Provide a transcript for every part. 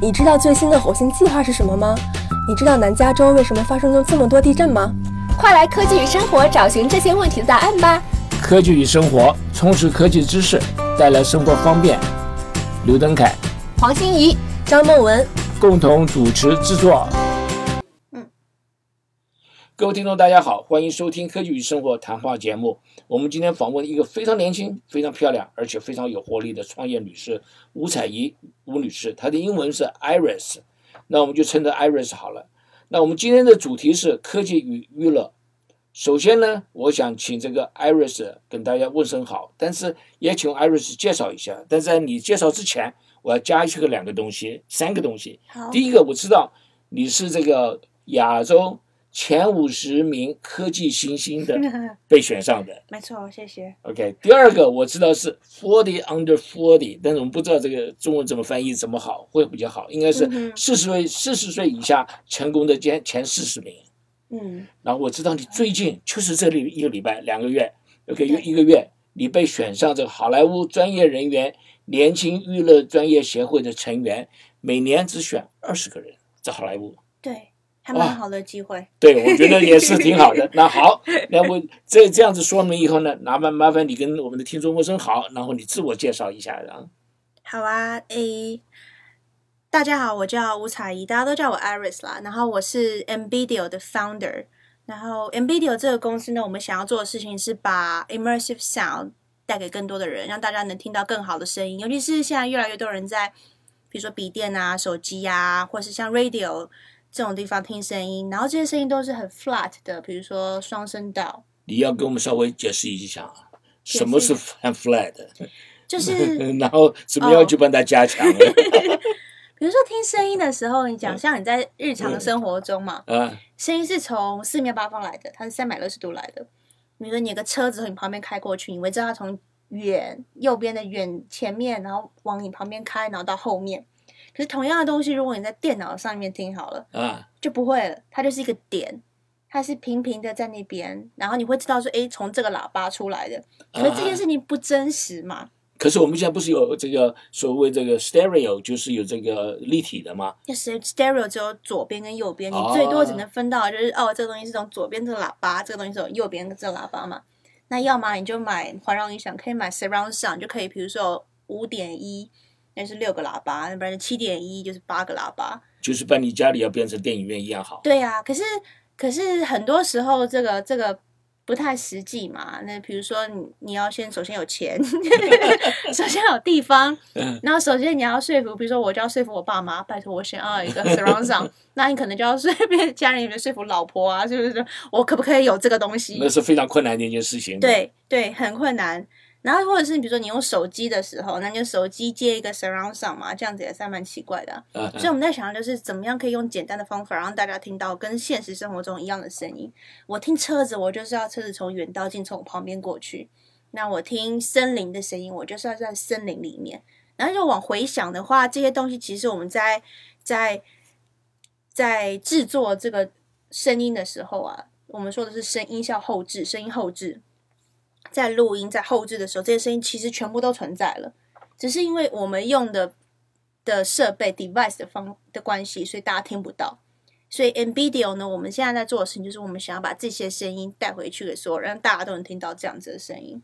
你知道最新的火星计划是什么吗？你知道南加州为什么发生了这么多地震吗？快来科技与生活找寻这些问题的答案吧！科技与生活，充实科技知识，带来生活方便。刘登凯、黄欣怡、张梦文共同主持制作。各位听众，大家好，欢迎收听《科技与生活》谈话节目。我们今天访问一个非常年轻、非常漂亮，而且非常有活力的创业女士吴彩怡吴女士，她的英文是 Iris，那我们就称她 Iris 好了。那我们今天的主题是科技与娱乐。首先呢，我想请这个 Iris 跟大家问声好，但是也请 Iris 介绍一下。但在你介绍之前，我要加一个两个东西，三个东西。好第一个，我知道你是这个亚洲前五十名科技新星的 被选上的。没错，谢谢。OK，第二个我知道是 forty under forty，但是我们不知道这个中文怎么翻译怎么好会比较好，应该是四十岁四十岁以下成功的前前四十名。嗯，然后我知道你最近就是这里一个礼拜两个月，OK 对一个月，你被选上这个好莱坞专业人员年轻娱乐专业协会的成员，每年只选二十个人，在好莱坞。对，还哇蛮好的机会。对，我觉得也是挺好的。那好，那我这这样子说明以后呢，麻烦麻烦你跟我们的听众问声好，然后你自我介绍一下，啊。好啊，诶，大家好，我叫吴彩怡，大家都叫我 Iris 啦。然后我是 Nvidia 的 founder。然后 Nvidia 这个公司呢，我们想要做的事情是把 immersive sound 带给更多的人，让大家能听到更好的声音。尤其是现在越来越多人在，比如说笔电啊、手机啊，或是像 radio 这种地方听声音，然后这些声音都是很 flat 的，比如说双声道，你要给我们稍微解释一下啊，什么是 fan flat，就是 然后怎么样去帮它加强呢？比如说听声音的时候，你讲像你在日常生活中嘛，啊，声音是从四面八方来的，它是三百六十度来的。比如说你有个车子从你旁边开过去，你会知道它从远右边的远前面，然后往你旁边开，然后到后面。可是同样的东西，如果你在电脑上面听好了，啊，就不会了，它就是一个点，它是平平的在那边，然后你会知道说，哎，从这个喇叭出来的。可是这件事情不真实嘛？可是我们现在不是有这个所谓这个 stereo，就是有这个立体的吗？就是 stereo 只有左边跟右边，你哦最多只能分到就是哦，这个东西是从左边这个喇叭，这个东西是从右边这个喇叭嘛。那要么你就买环绕音响，可以买 surround sound，就可以，比如说五点一，那是六个喇叭，那不然七点一就是八个喇叭。就是把你家里要变成电影院一样好。对呀、可是可是很多时候这个这个不太实际嘛。那比如说你你要先首先有钱，首先有地方，嗯然后首先你要说服，比如说我就要说服我爸妈，拜托我想要一个 surround sound，那你可能就要说服家人里面说服老婆啊，是不是？我可不可以有这个东西？那是非常困难的一件事情。，对对，很困难。然后或者是比如说你用手机的时候，那你就手机接一个 surround sound 嘛，这样子也是还蛮奇怪的所以我们在想，就是怎么样可以用简单的方法让大家听到跟现实生活中一样的声音。我听车子，我就是要车子从远到近从我旁边过去；那我听森林的声音，我就是要在森林里面。然后就往回想的话，这些东西其实我们在在在制作这个声音的时候啊，我们说的是声音效后置，声音后置，在录音在后置的时候，这些声音其实全部都存在了。只是因为我们用的的设备 device 的方的关系，所以大家听不到。所以 NVIDIA 呢，我们现在在做的事情就是，我们想要把这些声音带回去给所有，让大家都能听到这样子的声音。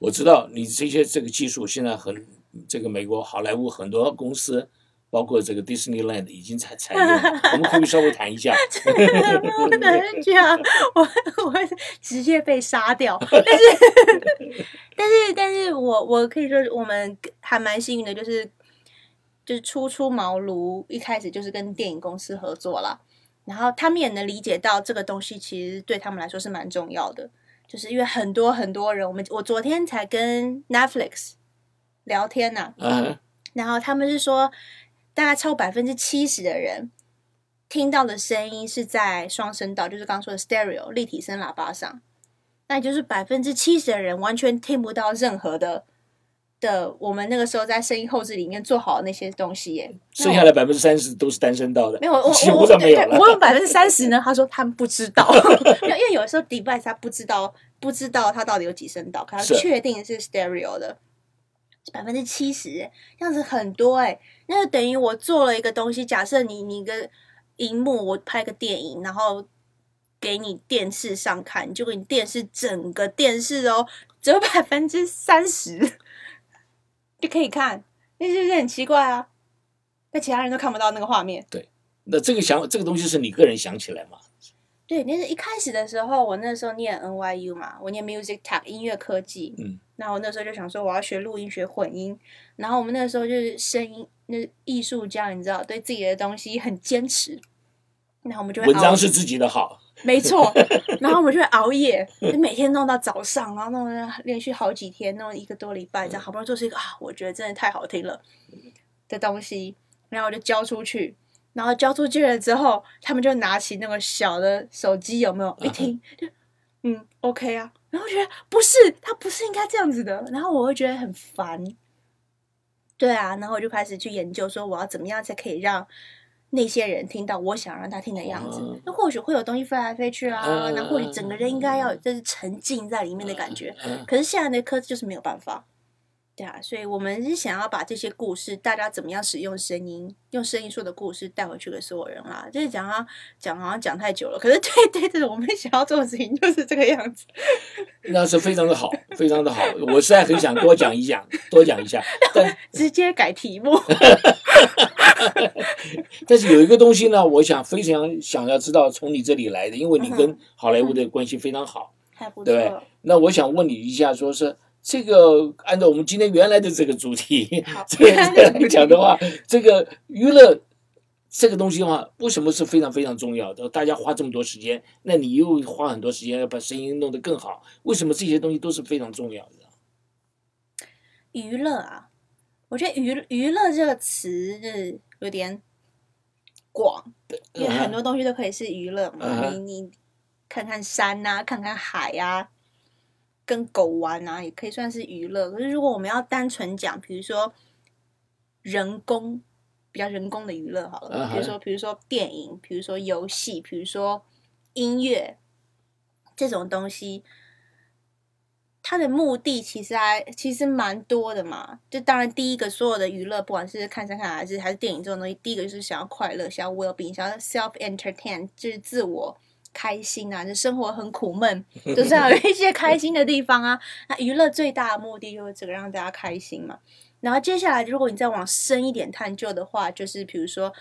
我知道你这些这个技术现在很这个美国好莱坞很多公司，包括这个 Disneyland 已经采采用了，我们可不可以稍微谈一下？不能讲，我我会直接被杀掉。但是，但是，但是我我可以说，我们还蛮幸运的，就是就是初出茅庐，一开始就是跟电影公司合作啦。然后他们也能理解到这个东西其实对他们来说是蛮重要的，就是因为很多很多人，我们我昨天才跟 Netflix 聊天呐、啊，然后他们是说，大概超百分之七十的人听到的声音是在双声道，就是刚刚说的 stereo 立体声喇叭上，那也就是百分之七十的人完全听不到任何的的我们那个时候在声音后置里面做好的那些东西耶。剩下的百分之三十都是单声道的，没有，我我我上没有。我有百分之三十呢，他说他们不知道，因为有时候 device 他不知道不知道他到底有几声道，可他是确定是 stereo 的。百分之七十，这样子很多哎、那就等于我做了一个东西。假设你你一个荧幕，我拍个电影，然后给你电视上看，就给你电视整个电视哦，只有百分之三十就可以看，那是不是很奇怪啊？那其他人都看不到那个画面。对那这个想这个东西是你个人想起来嘛？对，那是一开始的时候，我那时候念 NYU 嘛，我念 Music Tech 音乐科技。嗯，那我那时候就想说，我要学录音，学混音。然后我们那个时候就是声音，那艺术家，你知道，对自己的东西很坚持。然后我们就会熬文章是自己的好，没错，然后我们就会熬夜，就每天弄到早上，然后弄了连续好几天，弄一个多礼拜，这样好不容易做出一个啊，我觉得真的太好听了的东西，然后我就交出去，然后交出去了之后，他们就拿起那个小的手机，有没有一听就嗯 OK 啊，然后觉得不是，他不是应该这样子的，然后我会觉得很烦，对啊，然后我就开始去研究说我要怎么样才可以让。那些人听到我想让他听的样子哦，那或许会有东西飞来飞去啊，嗯然后或许整个人应该要有就是沉浸在里面的感觉。嗯可是现在的科技就是没有办法，对啊，所以我们是想要把这些故事，大家怎么样使用声音，用声音说的故事带回去给所有人啦。就是讲啊讲好像讲太久了，可是对对对，我们想要做的事情就是这个样子。那是非常的好，非常的好。我实在很想多讲一讲，多讲一下，但直接改题目，但是有一个东西呢，我想非常想要知道从你这里来的，因为你嗯跟好莱坞的关系非常好。还不对。那我想问你一下，说是这个按照我们今天原来的这个主题，好 这个来讲的话，这个娱乐这个东西的话，为什么是非常非常重要的？大家花这么多时间，那你又花很多时间要把声音弄得更好，为什么这些东西都是非常重要的？娱乐啊，我觉得娱娱乐这个词是有点广，因为很多东西都可以是娱乐嘛。你你看看山呐、看看海呀、跟狗玩啊，也可以算是娱乐。可是如果我们要单纯讲，比如说人工比较人工的娱乐好了，比如说比如说电影，比如说游戏，比如说音乐这种东西。它的目的其实还其实蛮多的嘛，就当然第一个所有的娱乐，不管是看山看海还是还是电影这种东西，第一个就是想要快乐，想要 well being，想要 self entertain，就是自我开心啊，就生活很苦闷，就是要有一些开心的地方啊。那娱乐最大的目的就是这个让大家开心嘛。然后接下来，如果你再往深一点探究的话，就是比如说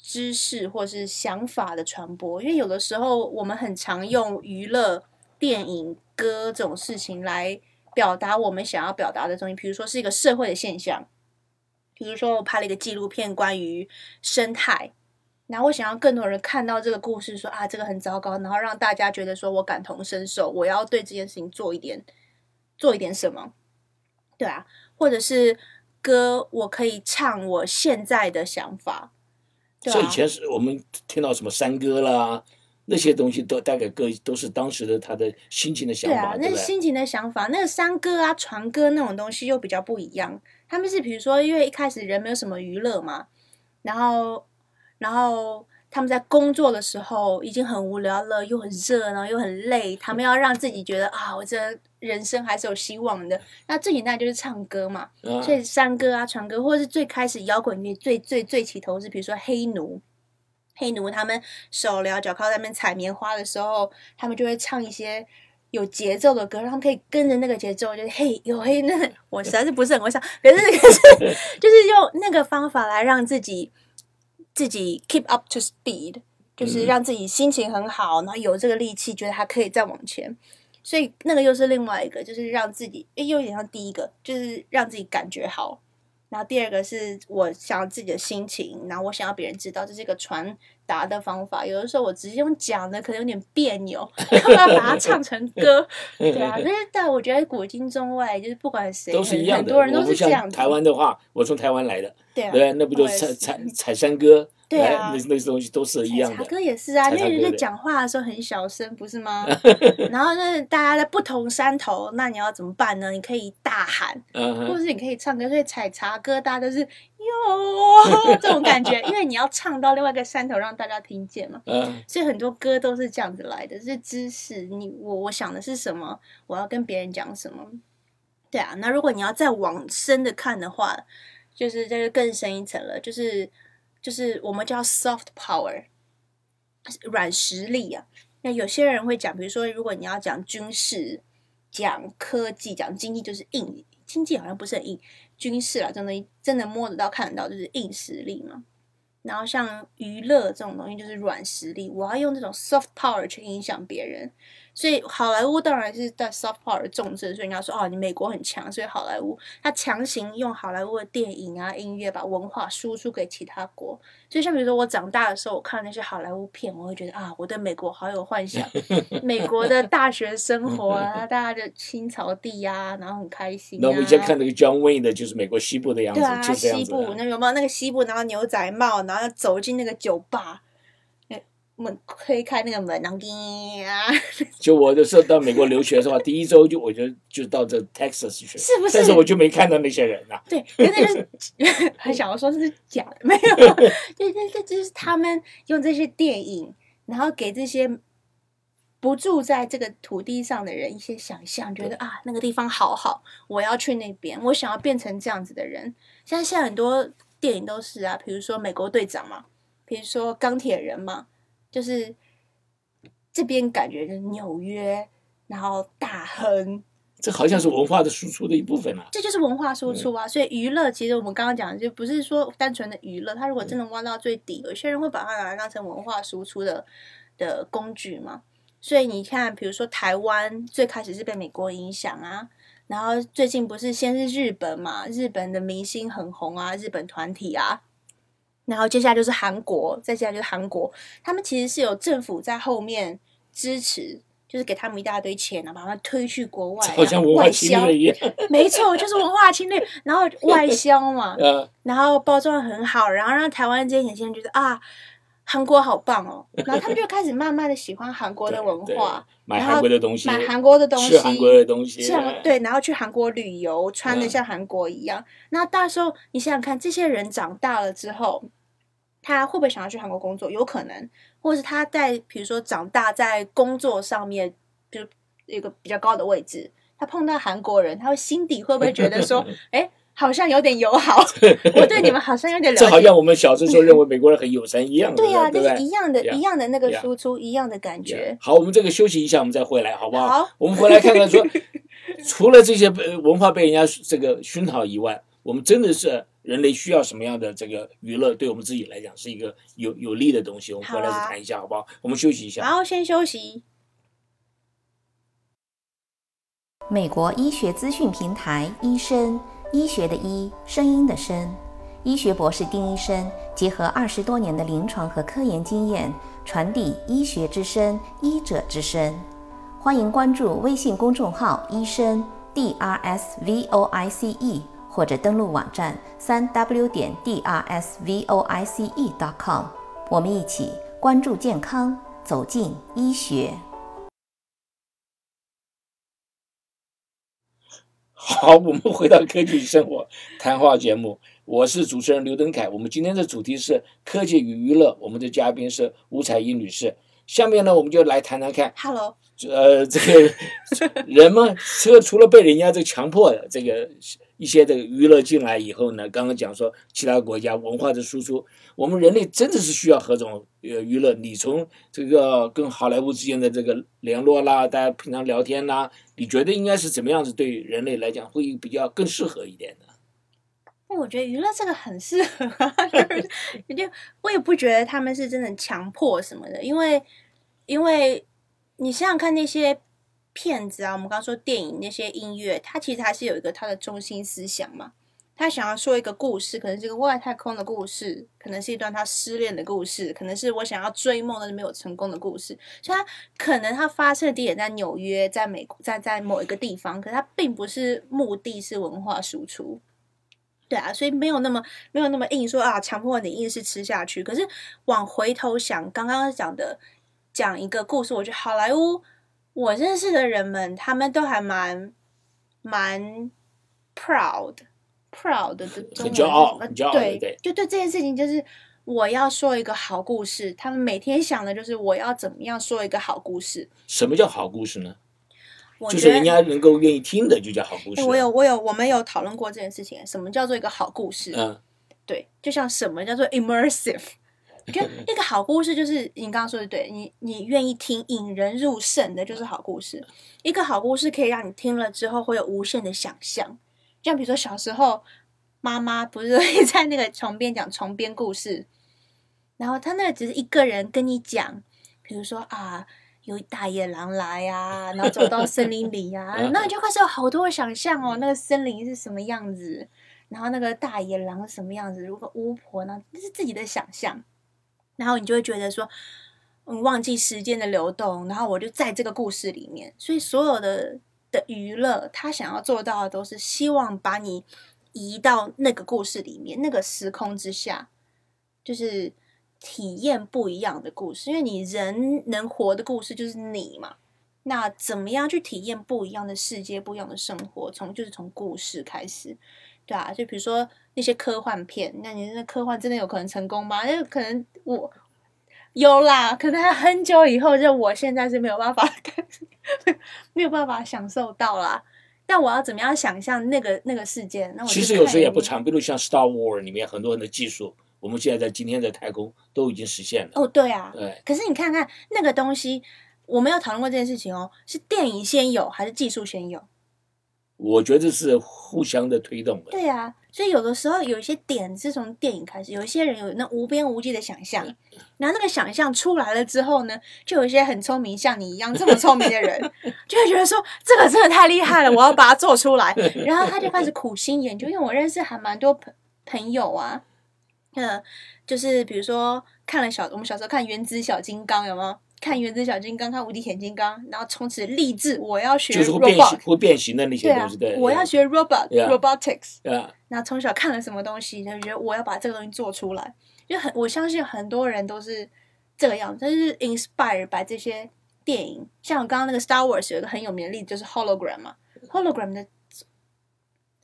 知识或是想法的传播，因为有的时候我们很常用娱乐、电影、歌这种事情来表达我们想要表达的东西，比如说是一个社会的现象，比如说我拍了一个纪录片关于生态。然后我想要更多人看到这个故事说啊，这个很糟糕，然后让大家觉得说我感同身受，我要对这件事情做一点做一点什么，对啊，或者是歌，我可以唱我现在的想法，对啊所以以，前是我们听到什么山歌啦，那些东西都大概歌都是当时的他的心情的想法，，对啊那心情的想法。那个山歌啊、船歌那种东西又比较不一样。他们是比如说，因为一开始人没有什么娱乐嘛，然后，然后他们在工作的时候已经很无聊了，又很热，然后又很累，他们要让自己觉得啊，我这人生还是有希望的。那最简单就是唱歌嘛，啊所以山歌啊、船歌，或者是最开始摇滚乐最最最起头是，比如说黑奴，黑奴他们手撩脚靠在那边采棉花的时候，他们就会唱一些有节奏的歌，让他们可以跟着那个节奏，就是嘿有嘿那 我实在是不是很会唱，可是可是 就是用那个方法来让自己自己 keep up to speed，就是让自己心情很好，然后有这个力气，觉得还可以再往前。所以那个又是另外一个，就是让自己，诶，又有点像第一个，就是让自己感觉好。然后第二个是我想要自己的心情，然后我想要别人知道这是一个传达的方法。有的时候我直接用讲的可能有点别扭，要不要把它唱成歌？对啊，但是但我觉得古今中外，就是不管谁，都是一样的。很很多人都是这样子。台湾的话，我从台湾来的，对啊，对，那不就是采采山歌，对啊来那那些东西都是一样茶的。哥也是啊，那你在讲话的时候很小声，不是吗？然后那大家在不同山头，那你要怎么办呢？你可以大喊，嗯，或者是你可以唱歌，所以采茶歌大家都是哟这种感觉，因为你要唱到另外一个山头让大家听见嘛。嗯所以很多歌都是这样子来的，是知识。你我我想的是什么，我要跟别人讲什么。对啊，那如果你要再往深的看的话，就是这就更深一层了，就是就是我们叫 soft power，软实力啊。那有些人会讲，比如说，如果你要讲军事、讲科技、讲经济，就是硬经济好像不是很硬，军事啊，这种东西真的摸得到、看得到，就是硬实力嘛。然后像娱乐这种东西就是软实力，我要用这种 soft power 去影响别人。所以好莱坞当然是在 soft power 的重镇，所以人家说哦，你美国很强，所以好莱坞它强行用好莱坞的电影啊、音乐把文化输出给其他国。所以像比如说我长大的时候，我看那些好莱坞片，我会觉得啊，我对美国好有幻想，美国的大学生活啊，大家的青草地呀，然后很开心、啊。那我们以前看那个 John Wayne 的，就是美国西部的样子，对啊，西部。那有没有那个西部，然后牛仔帽，然后走进那个酒吧，哎门推开那个门，然后啊，就我的时候到美国留学的时候，第一周就我就就到这 Texas 去，是不是但是我就没看到那些人啊。对，可是那就是很想要说这是假的，没有，对对对，就是他们用这些电影，然后给这些不住在这个土地上的人一些想象，觉得啊那个地方好好，我要去那边，我想要变成这样子的人。像现在很多电影都是啊，比如说美国队长嘛，比如说钢铁人嘛，就是这边感觉就是纽约，然后大亨，这好像是文化的输出的一部分啊。这就是文化输出啊。所以娱乐其实我们刚刚讲的就不是说单纯的娱乐，它如果真的挖到最底，有些人会把它拿来当成文化输出的的工具嘛。所以你看，比如说台湾最开始是被美国影响啊，然后最近不是先是日本嘛，日本的明星很红啊，日本团体啊，然后接下来就是韩国，再接下来就是韩国，他们其实是有政府在后面支持。就是给他们一大堆钱啊，把他们推去国外、啊，好像文化外销侵略一样。没错，就是文化侵略，然后外销嘛，呃，然后包装得很好，然后让台湾这些年轻人觉得啊，韩国好棒哦，然后他们就开始慢慢的喜欢韩国的文化，买韩国的东西，买韩国的东西，吃韩国的东西，对，然后去韩国旅游，穿的嗯像韩国一样。那到时候你想想看，这些人长大了之后，他会不会想要去韩国工作？有可能，或者是他在比如说长大在工作上面，比如有一个比较高的位置，他碰到韩国人，他会心底会不会觉得说，哎，好像有点友好，我对你们好像有点 了解。这好像我们小时候认为美国人很友善一样，对呀、就是一？样的一样的那个输出，一样的感觉。好，我们这个休息一下，我们再回来，好不好？好我们回来看看说，除了这些呃文化被人家这个熏陶以外，我们真的是人类需要什么样的这个娱乐，对我们自己来讲是一个有有利的东西。我们回来再谈一下，好不好？我们休息一下。然后先休息。美国医学资讯平台医生，医学的医，声音的声，医学博士丁医生结合二十多年的临床和科研经验，传递医学之声，医者之声。欢迎关注微信公众号“医生 D R S V O I C E”，或者登录网站三 w 点 d r s v o i c e dot com。我们一起关注健康，走进医学。好，我们回到科技与生活谈话节目，我是主持人刘登凯。我们今天的主题是科技与娱乐，我们的嘉宾是吴彩英女士。下面呢，我们就来谈谈看，Hello，呃，这个人嘛，这个除了被人家这个强迫的这个一些这个娱乐进来以后呢，刚刚讲说其他国家文化的输出，我们人类真的是需要何种呃娱乐？你从这个跟好莱坞之间的这个联络啦，大家平常聊天啦，你觉得应该是怎么样子对人类来讲会比较更适合一点的？那我觉得娱乐这个很适合、啊，就是就我也不觉得他们是真的强迫什么的，因为因为你想想看那些骗子啊，我们刚刚说电影那些音乐，它其实还是有一个它的中心思想嘛。他想要说一个故事，可能是一个外太空的故事，可能是一段他失恋的故事，可能是我想要追梦但是没有成功的故事。所以他可能他发生的地点在纽约，在美国，在在某一个地方，可是他并不是目的是文化输出。对啊，所以没有那么没有那么硬说啊，强迫你硬是吃下去。可是往回头想，刚刚讲的讲一个故事，我觉得好莱坞我认识的人们，他们都还蛮蛮 proud proud 的中文骄傲很骄傲对对就对这件事情，就是我要说一个好故事。他们每天想的就是我要怎么样说一个好故事。什么叫好故事呢？就是人家能够愿意听的就叫好故事。哎我有我有我们有讨论过这件事情，什么叫做一个好故事？嗯，对，就像什么叫做 immersive？就一个好故事，就是你刚刚说的对，你你愿意听，引人入胜的，就是好故事。一个好故事可以让你听了之后会有无限的想象，像比如说小时候妈妈不是 会在那个床边讲床边故事，然后他那个只是一个人跟你讲，比如说啊。有大野狼来呀、然后走到森林里呀、嗯那你就开始有好多想象哦，那个森林是什么样子，然后那个大野狼是什么样子，如果巫婆呢，那是自己的想象，然后你就会觉得说，嗯，忘记时间的流动，然后我就在这个故事里面，所以所有的的娱乐，他想要做到的都是希望把你移到那个故事里面，那个时空之下，就是体验不一样的故事，因为你人能活的故事就是你嘛。那怎么样去体验不一样的世界、不一样的生活？从就是从故事开始，对啊，就比如说那些科幻片，那你那科幻真的有可能成功吗？那可能我有啦，可能还很久以后，就我现在是没有办法 没有办法享受到啦。但我要怎么样想象那个那个事件？那我其实有时候也不看长，比如像 Star War 里面很多人的技术，我们现在在今天在太空都已经实现了。哦，对啊，对，可是你看看那个东西，我没有讨论过这件事情哦，是电影先有还是技术先有？我觉得是互相的推动的。对啊，所以有的时候有一些点是从电影开始，有一些人有那无边无际的想象，然后那个想象出来了之后呢，就有一些很聪明，像你一样这么聪明的人，就会觉得说这个真的太厉害了，我要把它做出来，然后他就开始苦心研究。因为我认识还蛮多朋朋友啊，嗯，就是比如说看了小我们小时候看《原子小金刚》，有没有？看《原子小金刚》，看《无敌铁金刚》，然后从此立志我要学就是会变形 robot，会变形的那些东西，对，，我要学 robot，robotics，。啊，然后从小看了什么东西，就觉得我要把这个东西做出来，就很我相信很多人都是这个样子，就是 inspire by 这些电影。像我刚刚那个 Star Wars 有一个很有名的例子，就是 hologram 嘛，hologram 的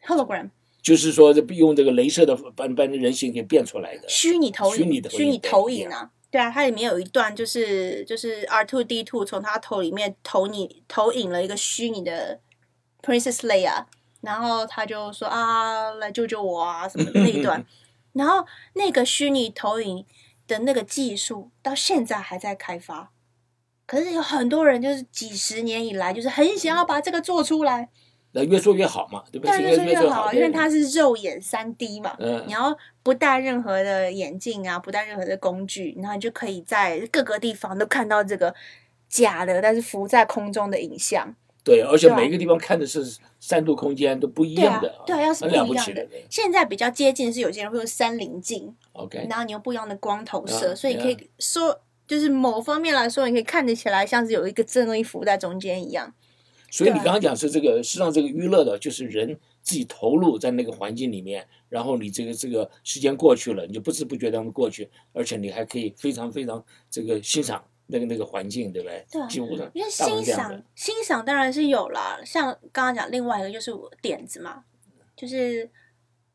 hologram 就是说这用这个镭射的把把人形给变出来的。虚拟投影，虚拟投影虚拟投影对啊。对啊，它里面有一段就是就是 R two D two 从他头里面投你投影了一个虚拟的 Princess Leia，然后他就说啊来救救我啊什么的那一段，然后那个虚拟投影的那个技术到现在还在开发，可是有很多人就是几十年以来就是很想要把这个做出来，那越做越好嘛，对不对？但越做越做好，因为它是肉眼三 D 嘛，嗯你要不戴任何的眼镜啊，不戴任何的工具，然后你就可以在各个地方都看到这个假的，但是浮在空中的影像。对，而且每一个地方看的是三度空间都不一样的，，对啊，要是不一样的。现在比较接近是有些人会用三棱镜，OK，然后你用不一样的光投射，啊所以可以说。就是某方面来说，你可以看得起来像是有一个真东西浮在中间一样。所以你刚刚讲是这个，实际上这个娱乐的，就是人自己投入在那个环境里面，然后你这个这个时间过去了，你就不知不觉当中过去，而且你还可以非常非常这个欣赏那个那个环境，对不对？对因为欣赏。欣赏当然是有了，像刚刚讲另外一个就是点子嘛，就是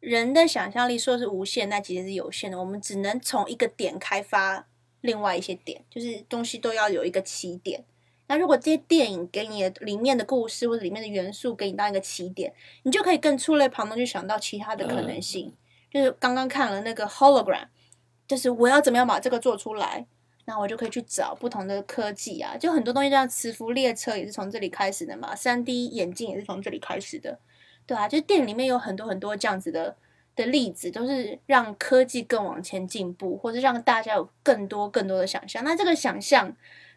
人的想象力说是无限，那其实是有限的。我们只能从一个点开发另外一些点，就是东西都要有一个起点。那如果这些电影给你的里面的故事或者里面的元素给你当一个起点，你就可以更触类旁通去想到其他的可能性。就是刚刚看了那个 hologram，就是我要怎么样把这个做出来，那我就可以去找不同的科技啊，就很多东西，像磁浮列车也是从这里开始的嘛，三 D 眼镜也是从这里开始的，对啊，就电影里面有很多很多这样子的的例子，都是让科技更往前进步，或者让大家有更多更多的想象。那这个想象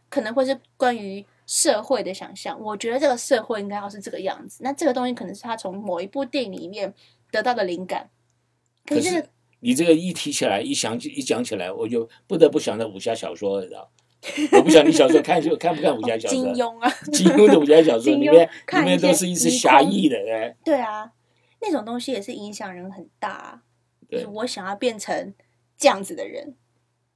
可能会是关于社会的想象，我觉得这个社会应该要是这个样子。那这个东西可能是他从某一部电影里面得到的灵感，可可是你这个一提起来，一想起一讲起来，我就不得不想到武侠小说，你知道？我不晓得你小时候看就看不看武侠小说？金庸啊，金庸的武侠小说里面，里面都是一些侠义的，哎，对啊，那种东西也是影响人很大、啊。就是对我想要变成这样子的人，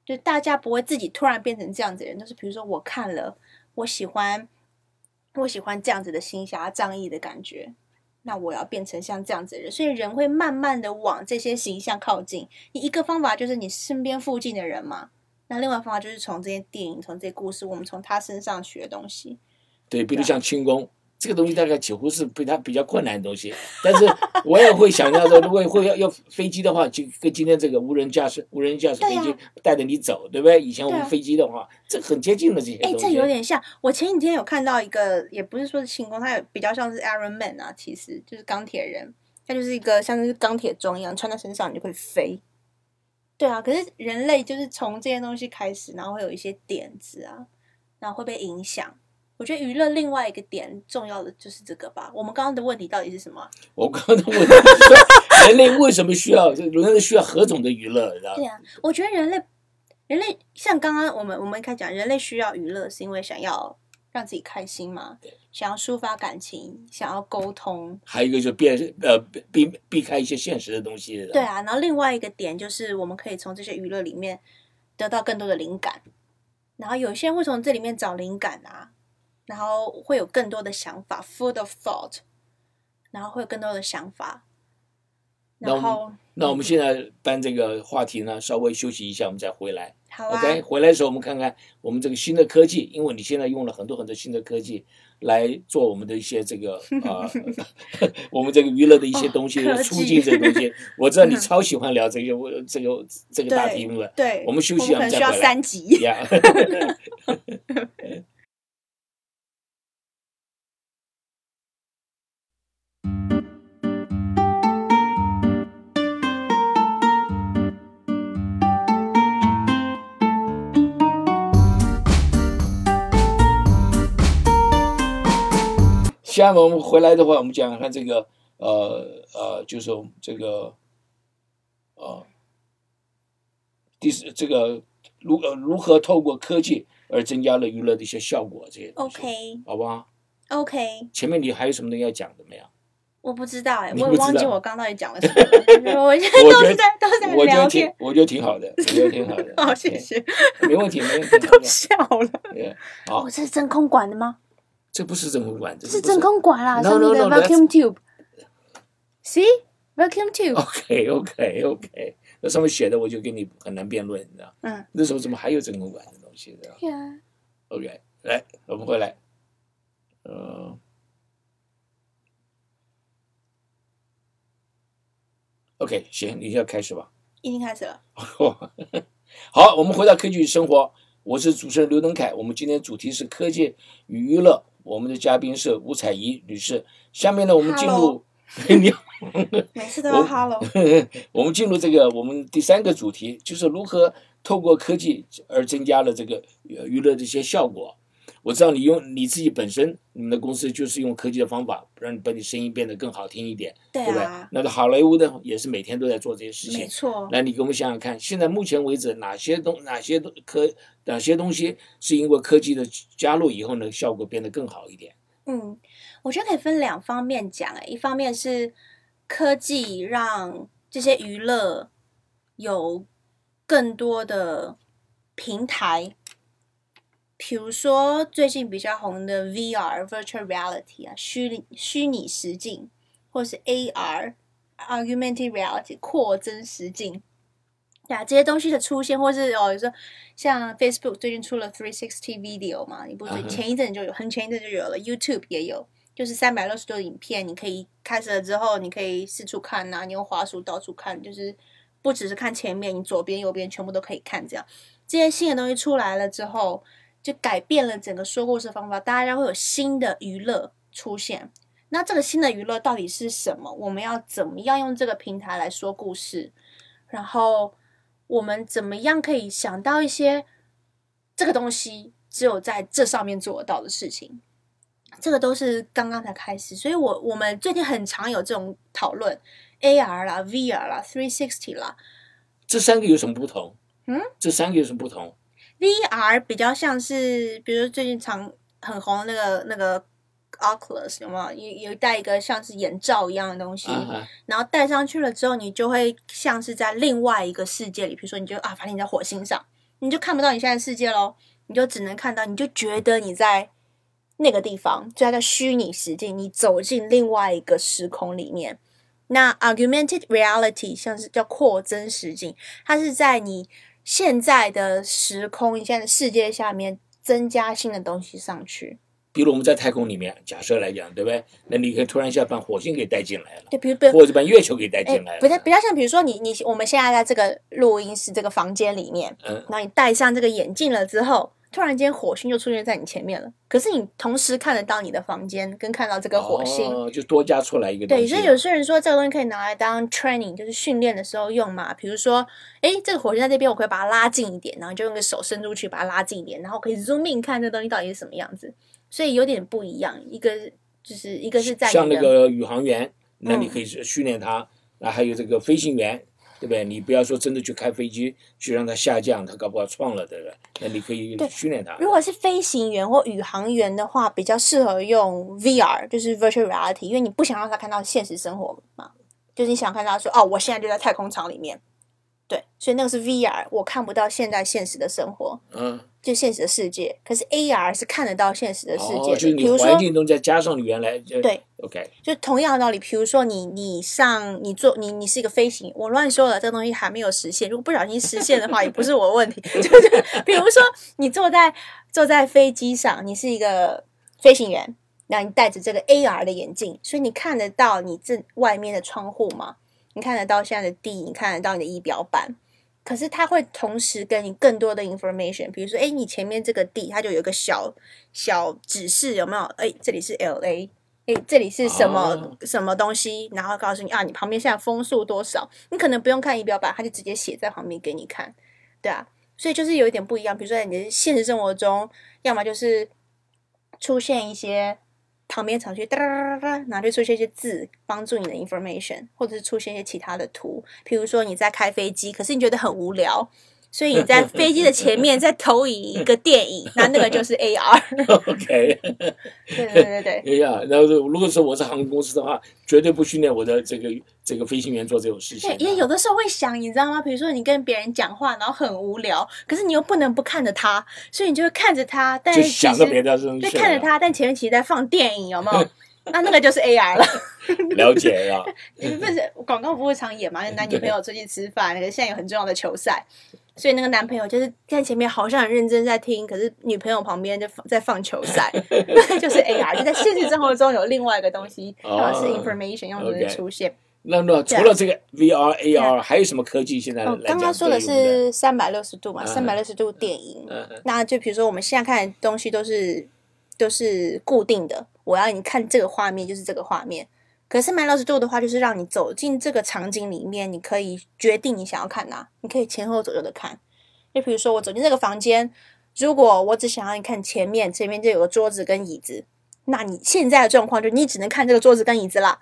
就大家不会自己突然变成这样子的人，都是比如说我看了，我喜欢，我喜欢这样子的行侠仗义的感觉，那我要变成像这样子的人，所以人会慢慢的往这些形象靠近。你一个方法就是你身边附近的人嘛，那另外方法就是从这些电影、从这些故事，我们从他身上学东西。对，比如像轻功，这个东西大概几乎是比它比较困难的东西。但是我也会想象说，如果会要要飞机的话，就跟今天这个无人驾驶无人驾驶飞机带着你走，对不对？以前我们飞机的话，这很接近的这些东西。哎，这有点像我前几天有看到一个，也不是说是星空，它有比较像是 Iron Man 啊，其实就是钢铁人，它就是一个像是钢铁装一样，穿在身上你就可以飞。对啊，可是人类就是从这些东西开始，然后会有一些点子啊，然后会被影响。我觉得娱乐另外一个点重要的就是这个吧。我们刚刚的问题到底是什么？我刚刚的问题是人类为什么需要？人类需要何种的娱乐？对啊，我觉得人类，人类像刚刚我们我们开始讲，人类需要娱乐是因为想要让自己开心嘛，想要抒发感情，想要沟通。还有一个就变呃避避开一些现实的东西。对啊，然后另外一个点就是我们可以从这些娱乐里面得到更多的灵感，然后有些人会从这里面找灵感啊。然后会有更多的想法，full of thought，然后会有更多的想法。然后，那我们现在搬这个话题呢，稍微休息一下，我们再回来。好啊。OK，回来的时候我们看看我们这个新的科技，因为你现在用了很多很多新的科技来做我们的一些这个啊，我们这个娱乐的一些东西，促进这个东西。我知道你超喜欢聊这个，我这个这个大题目了。对。我们休息，我们需要三集。下面我们回来的话，我们讲看这个，呃呃，就是这个，呃，第四这个如呃如何透过科技而增加了娱乐的一些效果，这些 OK，好不好？OK。前面你还有什么东西要讲的没有？我不知道哎，我也忘记我刚到底讲了什么。我现在都是在都是在聊天，我觉得挺好的，我觉得挺好的。好，谢谢。没问题，没问题。都笑了。好，这是真空管的吗？这不是真空管，这是真空管啦，上面的 vacuum tube。See vacuum tube。OK OK OK，那上面写的我就跟你很难辩论，你知道？嗯。那时候怎么还有真空管的东西？对啊。OK，来，我们回来。嗯。OK，行，你要开始吧。已经开始了。好，我们回到科技与生活，我是主持人刘登凯，我们今天主题是科技与娱乐。我们的嘉宾是吴彩怡女士。下面呢，我们进入你 每次都要 hello。我们进入这个我们第三个主题，就是如何透过科技而增加了这个娱乐的一些效果。我知道你用你自己本身，你们的公司就是用科技的方法，让你把你声音变得更好听一点，对不对？那好莱坞呢，也是每天都在做这些事情。没错。那你给我们想想看，现在目前为止，哪些东哪些东科哪些东西是因为科技的加入以后呢，效果变得更好一点？嗯，我觉得可以分两方面讲。哎，一方面是科技让这些娱乐有更多的平台。比如说最近比较红的 VR virtual reality 啊，虚拟虚拟实境，或者是 AR augmented reality 扩增实境，呀，这些东西的出现，或是哦，说像 Facebook 最近出了 three sixty video 嘛，你不是前一阵就有，很前一阵就有了，YouTube 也有，就是三百六十度的影片，你可以开始了之后，你可以四处看呐，你用滑鼠到处看，就是不只是看前面，你左边右边全部都可以看，这样这些新的东西出来了之后。就改变了整个说故事方法，大家会有新的娱乐出现。那这个新的娱乐到底是什么？我们要怎么样用这个平台来说故事？然后我们怎么样可以想到一些这个东西只有在这上面做得到的事情？这个都是刚刚才开始，所以我我们最近很常有这种讨论，AR 啦、VR 啦、Three Sixty 啦，这三个有什么不同？嗯，这三个有什么不同？VR 比较像是，比如最近常很红的那个那个 Oculus 有没有？有有戴一个像是眼罩一样的东西，然后戴上去了之后，你就会像是在另外一个世界里。比如说，你就啊，反正你在火星上，你就看不到你现在世界喽，你就只能看到，你就觉得你在那个地方，就在虚拟实境，你走进另外一个时空里面。那 Augmented Reality 像是叫扩增实境，它是在你。现在的时空，现在的世界下面增加新的东西上去，比如我们在太空里面，假设来讲，对不对？那你可以突然一下把火星给带进来了，对，比如或者把月球给带哎进来，了，不太比较像，比如说你你我们现在在这个录音室这个房间里面，嗯然后你戴上这个眼镜了之后，突然间火星就出现在你前面了，可是你同时看得到你的房间，跟看到这个火星。哦、就多加出来一个对，所以有些人说这个东西可以拿来当 training，就是训练的时候用嘛。比如说，哎，这个火星在这边，我可以把它拉近一点，然后就用个手伸出去把它拉近一点，然后可以 zoom in 看这东西到底是什么样子。所以有点不一样，一个就是一个是在像那个宇航员，那你嗯可以训练他。那还有这个飞行员，对不对？你不要说真的去开飞机，去让它下降，它搞不好撞了，对不对？那你可以对训练它。如果是飞行员或宇航员的话，比较适合用 VR，就是 virtual reality，因为你不想让他看到现实生活嘛，就是你想看到说，哦，我现在就在太空舱里面，对，所以那个是 VR，我看不到现在现实的生活，嗯，就现实的世界。可是 AR 是看得到现实的世界哦，就是的，比如说你环，境中再加上你原来对，OK，就同样的道理，比如说你你上你做你你是一个飞行，我乱说了，这个东西还没有实现。如果不小心实现的话，也不是我的问题。就是 比如说你坐在坐在飞机上，你是一个飞行员，那你戴着这个 AR 的眼镜，所以你看得到你这外面的窗户吗？你看得到现在的地，你看得到你的仪表板。可是它会同时给你更多的 information，比如说，哎，你前面这个地，它就有一个小小指示，有没有？哎，这里是 L A，诶，这里是什么、哦什么东西？然后告诉你啊，你旁边现在风速多少？你可能不用看仪表板，它就直接写在旁边给你看，对啊。所以就是有一点不一样，比如说在你的现实生活中，要么就是出现一些旁边常去哒哒哒哒哒，然后就出现一些字帮助你的 information，或者是出现一些其他的图，譬如说你在开飞机，可是你觉得很无聊。所以你在飞机的前面再投影一个电影，那那个就是 AR。OK，对对对对，哎呀，然后如果说我是航空公司的话，绝对不训练我的这个这个飞行员做这种事情啊对，。因为有的时候会想，你知道吗？比如说你跟别人讲话，然后很无聊，可是你又不能不看着他，所以你就会看着他，但就是想着其实别的东西对，了，看着他，但前面其实在放电影，有没有？那那个就是 AR 了。了解了。不是广告不会常演嘛？男女朋友出去吃饭，那个现在有很重要的球赛，所以那个男朋友就是在前面好像很认真在听，可是女朋友旁边就放在放球赛，那就是 AR，就在现实生活中有另外一个东西，哦要么是 information，要么是 OK 出现。那那除了这个 VR、AR，还有什么科技现在哦，刚刚说的是三百六十度嘛，嗯三百六十度电影。那就比如说我们现在看的东西都是都是固定的，我要你看这个画面就是这个画面。可是，My 六十度的话，就是让你走进这个场景里面，你可以决定你想要看哪，你可以前后左右的看。就比如说我走进这个房间，如果我只想要你看前面，前面就有个桌子跟椅子，那你现在的状况就你只能看这个桌子跟椅子了。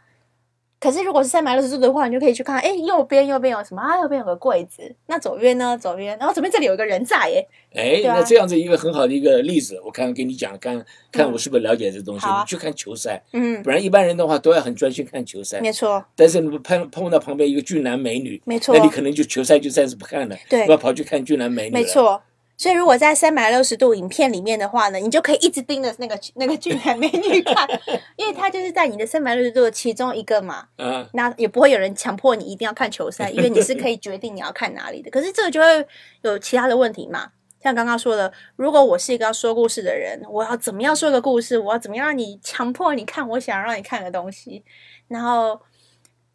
可是如果是三百六十度的话，你就可以去看，哎，右边右边有什么啊？右边有个柜子，那左边呢？左边，然后左边这里有一个人在耶，哎，对啊那这样子一个很好的一个例子，我看给你讲，看看我是不是了解这东西。你去看球赛，嗯，不然一般人的话都要很专心看球赛。没错，但是你碰碰到旁边一个俊男美女，没错那你可能就球赛就暂时不看了，对要跑去看俊男美女。没，错。所以如果在三百六十度影片里面的话呢，你就可以一直盯着那个那个俊男美女看，因为它就是在你的三百六十度的其中一个嘛。嗯，那也不会有人强迫你一定要看球赛，因为你是可以决定你要看哪里的。可是这个就会有其他的问题嘛？像刚刚说的，如果我是一个要说故事的人，我要怎么样说一个故事？我要怎么样让你强迫你看我想让你看的东西？然后，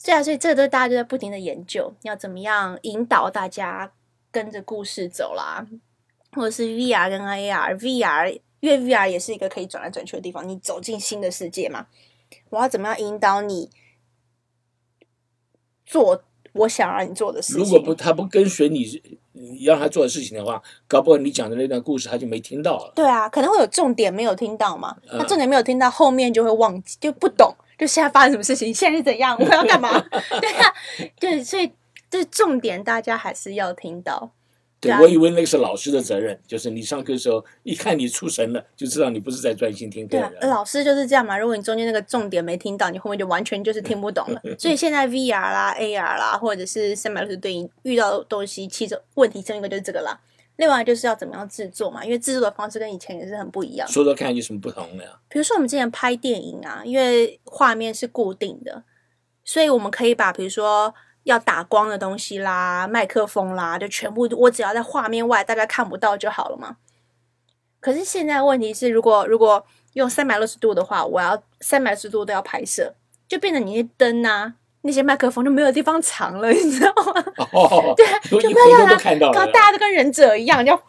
对啊，所以这都大家就在不停的研究，要怎么样引导大家跟着故事走啦，或者是 VR 跟 AR，VR 因为 VR 也是一个可以转来转去的地方，你走进新的世界嘛。我要怎么样引导你做我想让你做的事情？如果不他不跟随你，你让他做的事情的话，搞不好你讲的那段故事他就没听到了。对啊，可能会有重点没有听到嘛。他重点没有听到，后面就会忘记，就不懂，就现在发生什么事情，现在是怎样，我要干嘛？对啊，对，所以这重点大家还是要听到。我以为那个是老师的责任，就是你上课的时候一看你出神了，就知道你不是在专心听课对啊，老师就是这样嘛。如果你中间那个重点没听到，你后面就完全就是 听不懂了。所以现在 VR 啦、AR 啦，或者是三百六十对应遇到的东西，其中问题其中一个就是这个啦。另外就是要怎么样制作嘛，因为制作的方式跟以前也是很不一样。说说看有什么不同呢？比如说我们之前拍电影啊，因为画面是固定的，所以我们可以把比如说要打光的东西啦、麦克风啦，就全部我只要在画面外大家看不到就好了嘛。可是现在问题是，如果如果用三百六十度的话，我要三百六十度都要拍摄，就变成你那灯啊，那些麦克风就没有地方藏了，你知道吗？哦，对，就就不要让看到大家都跟忍者一样，就。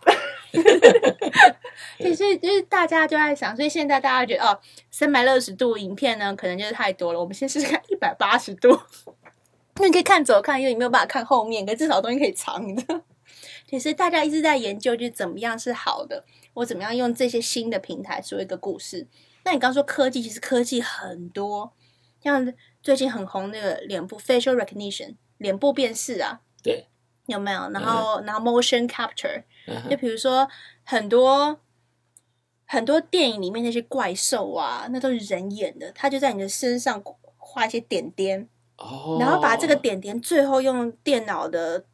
对，所以就是大家就在想，所以现在大家觉得哦，三百六十度影片呢，可能就是太多了。我们先试试看一百八十度，那你可以看左看右，你没有办法看后面，可至少东西可以藏的。其实大家一直在研究，就是怎么样是好的，我怎么样用这些新的平台说一个故事。那你刚说科技，其实科技很多，像最近很红那个脸部 facial recognition 脸部辨识啊，对，有没有？然后、然后 motion capture，嗯就比如说很多很多电影里面那些怪兽啊，那都是人演的，他就在你的身上画一些点点，哦，然后把这个点点最后用电脑的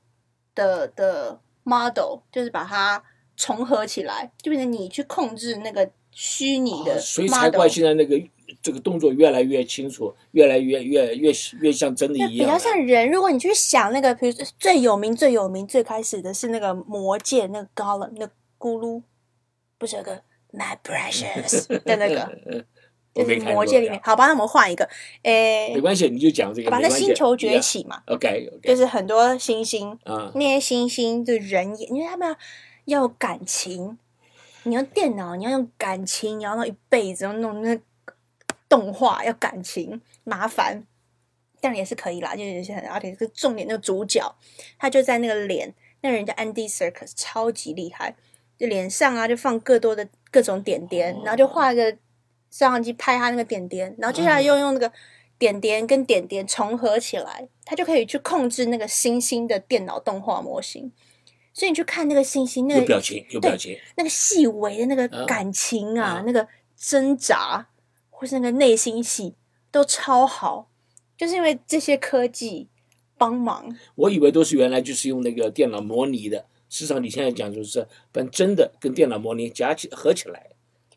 的的 model，就是把它重合起来，就变成你去控制那个虚拟的哦所以才。怪现在那个这个动作越来越清楚，越来越越越越像真的一样比较。像人。如果你去想那个，比如说最有名、最有名、最开始的是那个魔戒，那个 Gollum，那个咕噜，不是有个 My Precious 的那个，魔界里面。好吧，那我们换一个，诶没，关系，你就讲这个。好吧，那星球崛起嘛，，OK，就是很多星星，啊，那些星星的人眼，因为他们要要有感情，你用电脑，你要用感情，你要弄一辈子，要弄那动画要感情，麻烦。但也是可以啦，就有些很，而且是重点那个主角，他就在那个脸，那人家 Andy Serkis，超级厉害，就脸上啊就放各多的各种点点，然后就画一个摄像机拍他那个点点，然后接下来又用那个点点跟点点重合起来，他就可以去控制那个星星的电脑动画模型。所以你去看那个星星，那个表情，有表情。那个细微的那个嗯感情啊，嗯那个挣扎，或是那个内心戏，都超好。就是因为这些科技帮忙，我以为都是原来就是用那个电脑模拟的，事实上你现在讲就是把真的跟电脑模拟加起合起来。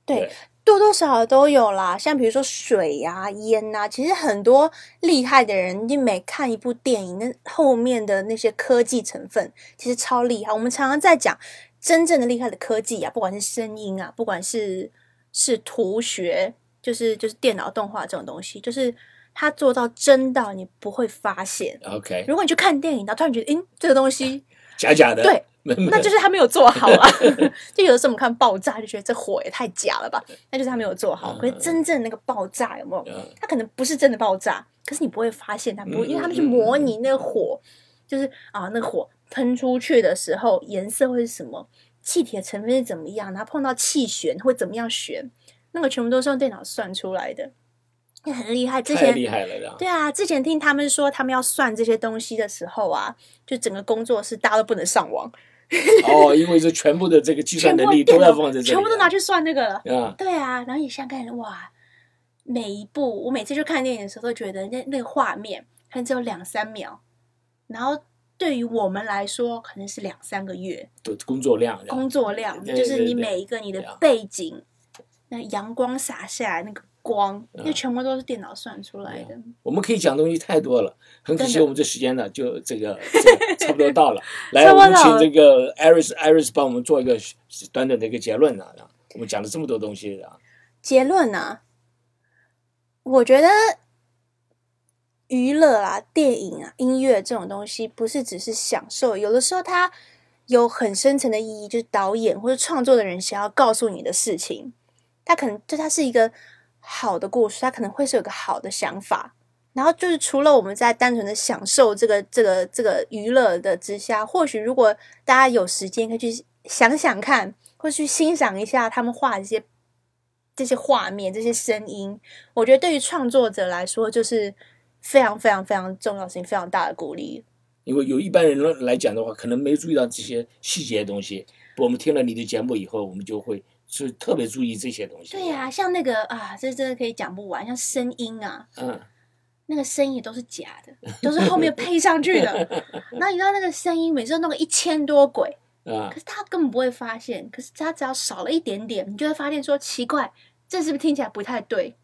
对对，多多少少都有啦。像比如说水呀、烟呐、其实很多厉害的人，你每看一部电影，那后面的那些科技成分其实超厉害。我们常常在讲真正的厉害的科技啊，不管是声音啊，不管是是图学，就是就是电脑动画这种东西，就是它做到真到你不会发现。OK，如果你去看电影，然后突然觉得，嗯，这个东西 假假的。对，那就是他没有做好啊。就有的时候我们看爆炸，就觉得这火也太假了吧，那就是他没有做好。嗯可是真正那个爆炸有没有？嗯它可能不是真的爆炸，可是你不会发现它不会，嗯因为他们去模拟那个火，就是啊，那个火喷出去的时候颜色会是什么，气体的成分是怎么样，然后碰到气旋会怎么样旋，那个全部都是用电脑算出来的，那很厉害。之前厉害了。对啊，之前听他们说，他们要算这些东西的时候啊，就整个工作室大家都不能上网，哦，因为这全部的这个计算能力都要放在这里，全部都拿去算那个了。啊。对啊，然后你想想看，哇，每一部我每次去看电影的时候，都觉得那那个画面可能只有两三秒，然后对于我们来说，可能是两三个月的工作量，工作量，就是你每一个你的背景，那阳光洒下来那个光，因为全部都是电脑算出来的。我们可以讲东西太多了，很可惜我们这时间呢，就这个这个 差不多到了。来，我们差不多到了请这个 Iris Iris 帮我们做一个短短的一个结论啊。啊我们讲了这么多东西啊，结论啊，我觉得娱乐啊、电影啊、音乐这种东西，不是只是享受，有的时候它有很深层的意义，就是导演或者创作的人想要告诉你的事情。他可能就他是一个好的故事，它可能会是有个好的想法。然后就是除了我们在单纯的享受这个这个这个娱乐的之下，或许如果大家有时间，可以去想想看，或去欣赏一下他们画的这些这些画面、这些声音，我觉得对于创作者来说，就是非常非常非常重要性、非常大的鼓励。因为有一般人来讲的话，可能没注意到这些细节的东西。我们听了你的节目以后，我们就会是特别注意这些东西。对呀、像那个啊，这真的可以讲不完，像声音啊，嗯，那个声音都是假的，都是后面配上去的。然后你知道那个声音每次都弄个一千多轨，啊可，是他根本不会发现，可是他只要少了一点点，你就会发现说奇怪，这是不是听起来不太对？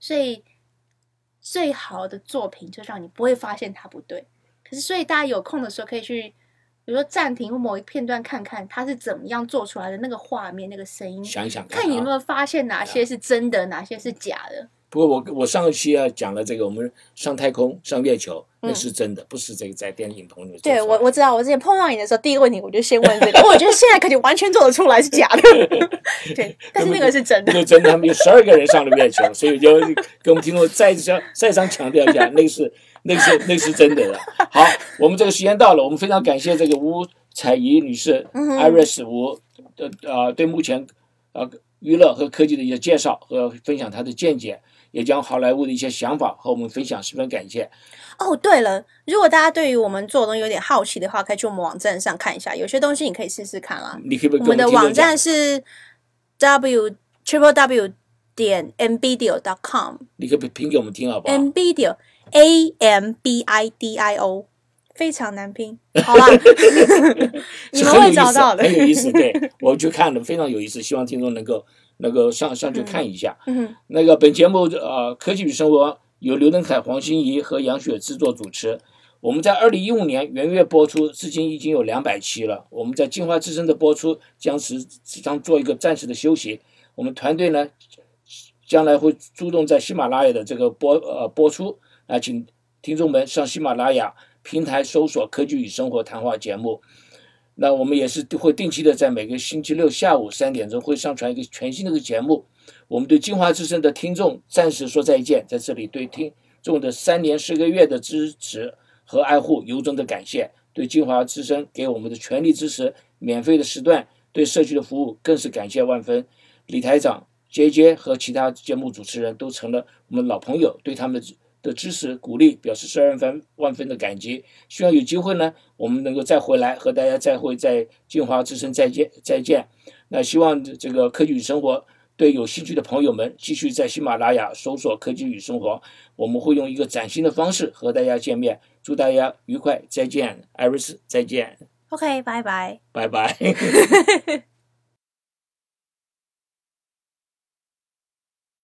所以最好的作品就让你不会发现它不对。可是所以大家有空的时候可以去比如说暂停或某一片段看看它是怎么样做出来的那个画面、那个声音，想一想看你有没啊。有发现哪些是真的，哪些是假的。不过我我上一期啊讲了这个，我们上太空、上月球，嗯那是真的，不是这个在电影棚里面对。我我知道，我之前碰到你的时候，第一个问题我就先问这个，我觉得现在可以完全做得出来是假的，对，但是那个是真的那。真的，他们有十二个人上了月球，所以就跟我们听众再再再三强调一下，那个是那个是那个是真的了。好，我们这个时间到了，我们非常感谢这个吴彩怡女士、嗯 Iris 吴的呃对目前呃娱乐和科技的一些介绍和分享她的见解，也将好莱坞的一些想法和我们分享，十分感谢。哦，对了，如果大家对于我们做的东西有点好奇的话，可以去我们网站上看一下，有些东西你可以试试看啦。你可以我们的网站是 w triple w 点 m b d i o dot com 你可以拼给我们听好不好？m b d i o a m b i d i o 非常难拼，好吧，你们会找到的。很有意思。对 我去看了，非常有意思，希望听众能够能够上上去看一下。嗯，那个本节目呃，科技与生活由刘登凯、黄欣怡和杨雪制作主持。我们在二零一五年元月播出，至今已经有两百期了。我们在进化之声的播出将时将做一个暂时的休息。我们团队呢，将来会注重在喜马拉雅的这个播呃播出啊，请听众们上喜马拉雅平台搜索“科技与生活”谈话节目。那我们也是会定期的在每个星期六下午三点钟会上传一个全新的个节目。我们对金华之声的听众暂时说再见，在这里对听众的三年十个月的支持和爱护由衷的感谢，对金华之声给我们的全力支持、免费的时段、对社区的服务更是感谢万分。李台长、J J 和其他节目主持人都成了我们老朋友，对他们的的支持鼓励表示十二分万分的感激。希望有机会呢，我们能够再回来和大家再会在金华之声再见再见。那希望这个科技与生活对有兴趣的朋友们继续在喜马拉雅搜索“科技与生活”，我们会用一个崭新的方式和大家见面。祝大家愉快，再见，艾瑞斯，再见，OK，拜拜。拜拜。